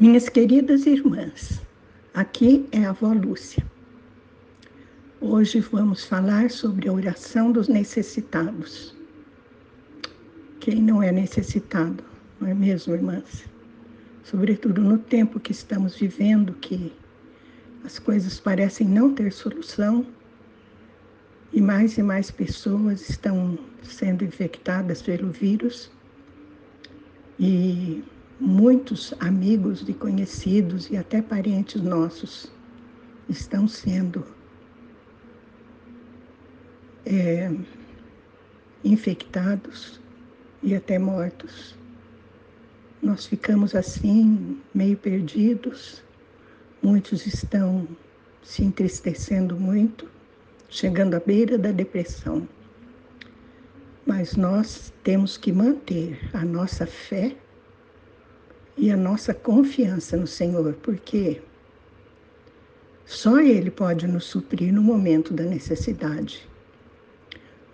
Minhas queridas irmãs, aqui é a avó Lúcia. Hoje vamos falar sobre a oração dos necessitados. Quem não é necessitado, não é mesmo, irmãs? Sobretudo no tempo que estamos vivendo, que as coisas parecem não ter solução e mais e mais pessoas estão sendo infectadas pelo vírus e muitos amigos e conhecidos e até parentes nossos estão sendo é, infectados e até mortos. Nós ficamos assim, meio perdidos, muitos estão se entristecendo muito, chegando à beira da depressão. Mas nós temos que manter a nossa fé e a nossa confiança no Senhor, porque só Ele pode nos suprir no momento da necessidade.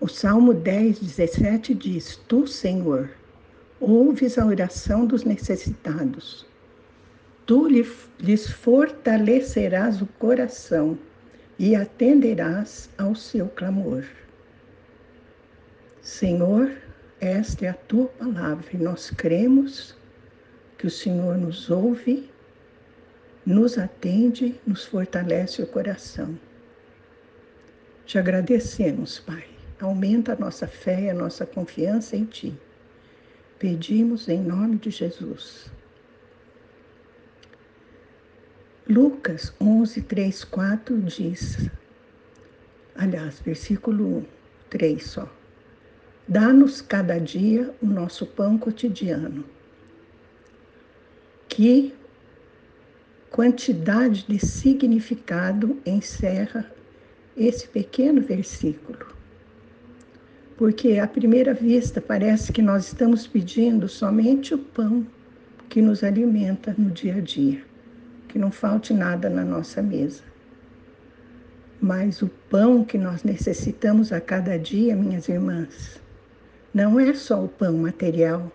O Salmo 10, 17 diz: Tu, Senhor, ouves a oração dos necessitados. Tu lhes fortalecerás o coração e atenderás ao seu clamor. Senhor, esta é a tua palavra e nós cremos que o Senhor nos ouve, nos atende, nos fortalece o coração. Te agradecemos, Pai. Aumenta a nossa fé e a nossa confiança em Ti. Pedimos em nome de Jesus. Lucas 11, 3, 4 diz, aliás, versículo 1, 3 só. Dá-nos cada dia o nosso pão cotidiano que quantidade de significado encerra esse pequeno versículo. Porque à primeira vista parece que nós estamos pedindo somente o pão que nos alimenta no dia a dia, que não falte nada na nossa mesa. Mas o pão que nós necessitamos a cada dia, minhas irmãs, não é só o pão material,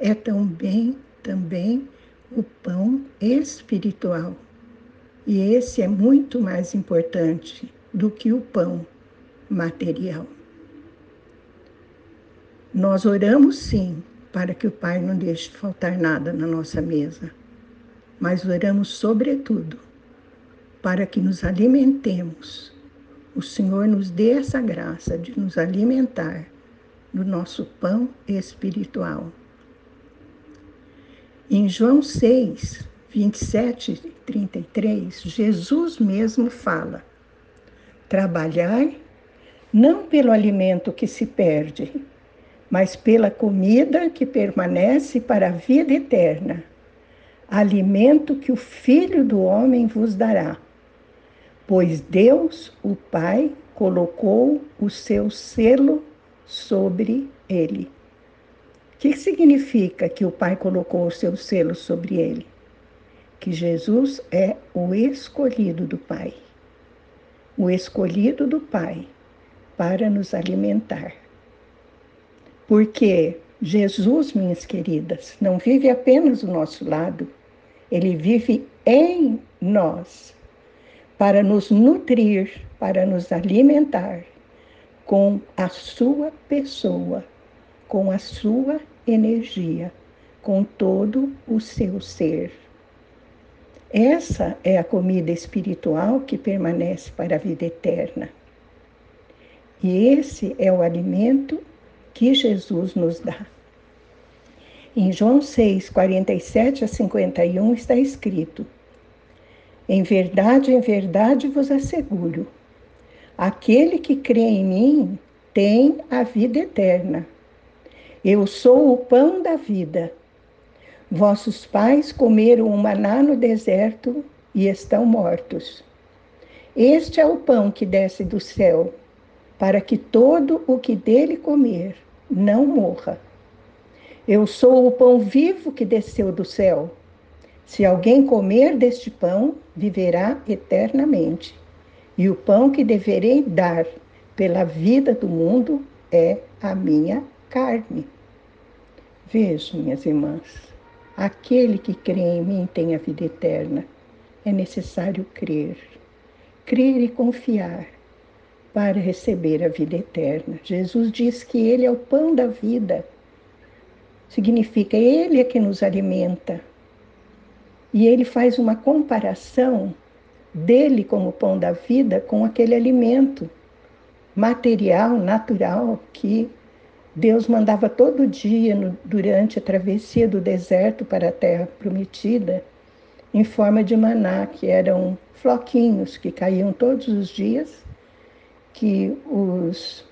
é também, também o pão espiritual. E esse é muito mais importante do que o pão material. Nós oramos sim para que o Pai não deixe faltar nada na nossa mesa, mas oramos sobretudo para que nos alimentemos. O Senhor nos dê essa graça de nos alimentar do nosso pão espiritual. Em João 6, 27 e 33, Jesus mesmo fala: trabalhar não pelo alimento que se perde, mas pela comida que permanece para a vida eterna, alimento que o Filho do Homem vos dará. Pois Deus, o Pai, colocou o seu selo sobre ele. O que significa que o Pai colocou o seu selo sobre ele? Que Jesus é o escolhido do Pai. O escolhido do Pai para nos alimentar. Porque Jesus, minhas queridas, não vive apenas do nosso lado, ele vive em nós para nos nutrir, para nos alimentar com a sua pessoa com a sua energia, com todo o seu ser. Essa é a comida espiritual que permanece para a vida eterna. E esse é o alimento que Jesus nos dá. Em João 6, 47 a 51 está escrito: Em verdade, em verdade vos asseguro, aquele que crê em mim tem a vida eterna. Eu sou o pão da vida. Vossos pais comeram o maná no deserto e estão mortos. Este é o pão que desce do céu, para que todo o que dele comer não morra. Eu sou o pão vivo que desceu do céu. Se alguém comer deste pão, viverá eternamente. E o pão que deverei dar pela vida do mundo é a minha carne. Vejam, minhas irmãs, Aquele que crê em mim tem a vida eterna. É necessário crer. Crer e confiar para receber a vida eterna. Jesus diz que Ele é o pão da vida. Significa Ele é que nos alimenta. E ele faz uma comparação dele como pão da vida com aquele alimento material, natural que Deus mandava todo dia no, durante a travessia do deserto para a terra prometida em forma de maná, que eram floquinhos que caíam todos os dias, que os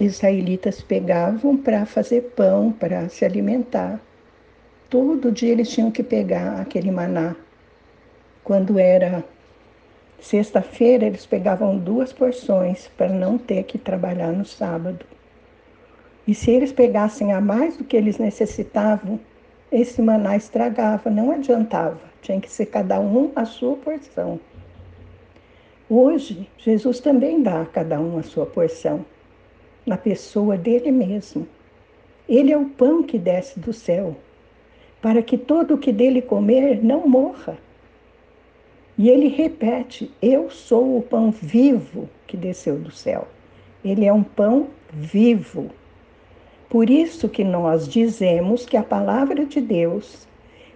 israelitas pegavam para fazer pão, para se alimentar. Todo dia eles tinham que pegar aquele maná. Quando era sexta-feira, eles pegavam duas porções para não ter que trabalhar no sábado. E se eles pegassem a mais do que eles necessitavam, esse maná estragava, não adiantava, tinha que ser cada um a sua porção. Hoje, Jesus também dá a cada um a sua porção, na pessoa dele mesmo. Ele é o pão que desce do céu, para que todo o que dele comer não morra. E ele repete: Eu sou o pão vivo que desceu do céu. Ele é um pão vivo. Por isso que nós dizemos que a palavra de Deus,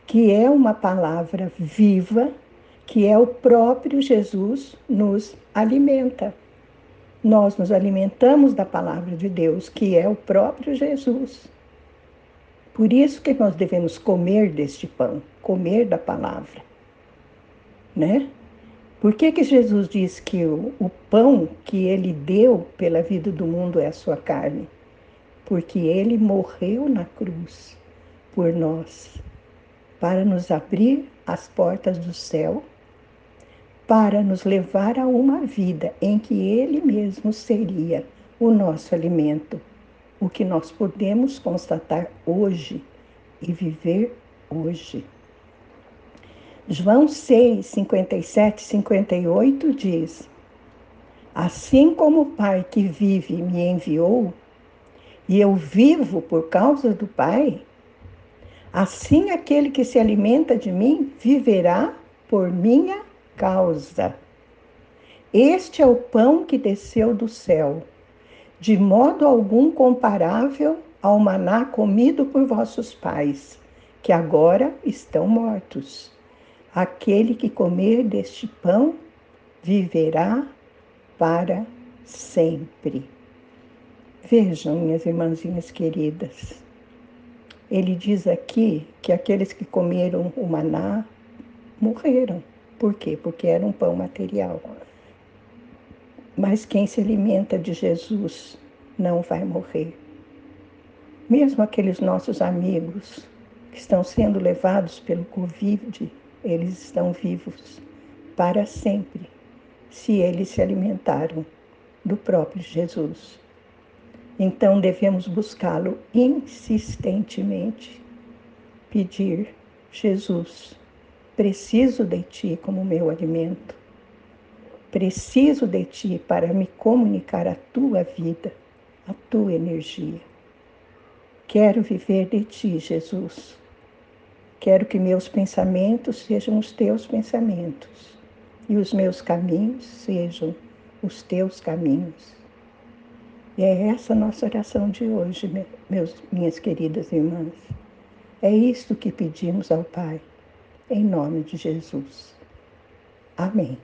que é uma palavra viva, que é o próprio Jesus, nos alimenta. Nós nos alimentamos da palavra de Deus, que é o próprio Jesus. Por isso que nós devemos comer deste pão, comer da palavra. Né? Por que, que Jesus diz que o, o pão que ele deu pela vida do mundo é a sua carne? Porque ele morreu na cruz por nós, para nos abrir as portas do céu, para nos levar a uma vida em que ele mesmo seria o nosso alimento, o que nós podemos constatar hoje e viver hoje. João 6, 57 58 diz: Assim como o Pai que vive me enviou, e eu vivo por causa do Pai, assim aquele que se alimenta de mim viverá por minha causa. Este é o pão que desceu do céu, de modo algum comparável ao maná comido por vossos pais, que agora estão mortos. Aquele que comer deste pão viverá para sempre. Vejam, minhas irmãzinhas queridas, ele diz aqui que aqueles que comeram o maná morreram. Por quê? Porque era um pão material. Mas quem se alimenta de Jesus não vai morrer. Mesmo aqueles nossos amigos que estão sendo levados pelo Covid, eles estão vivos para sempre, se eles se alimentaram do próprio Jesus. Então devemos buscá-lo insistentemente. Pedir, Jesus, preciso de ti como meu alimento. Preciso de ti para me comunicar a tua vida, a tua energia. Quero viver de ti, Jesus. Quero que meus pensamentos sejam os teus pensamentos e os meus caminhos sejam os teus caminhos. E é essa nossa oração de hoje, meus, minhas queridas irmãs. É isto que pedimos ao Pai, em nome de Jesus. Amém.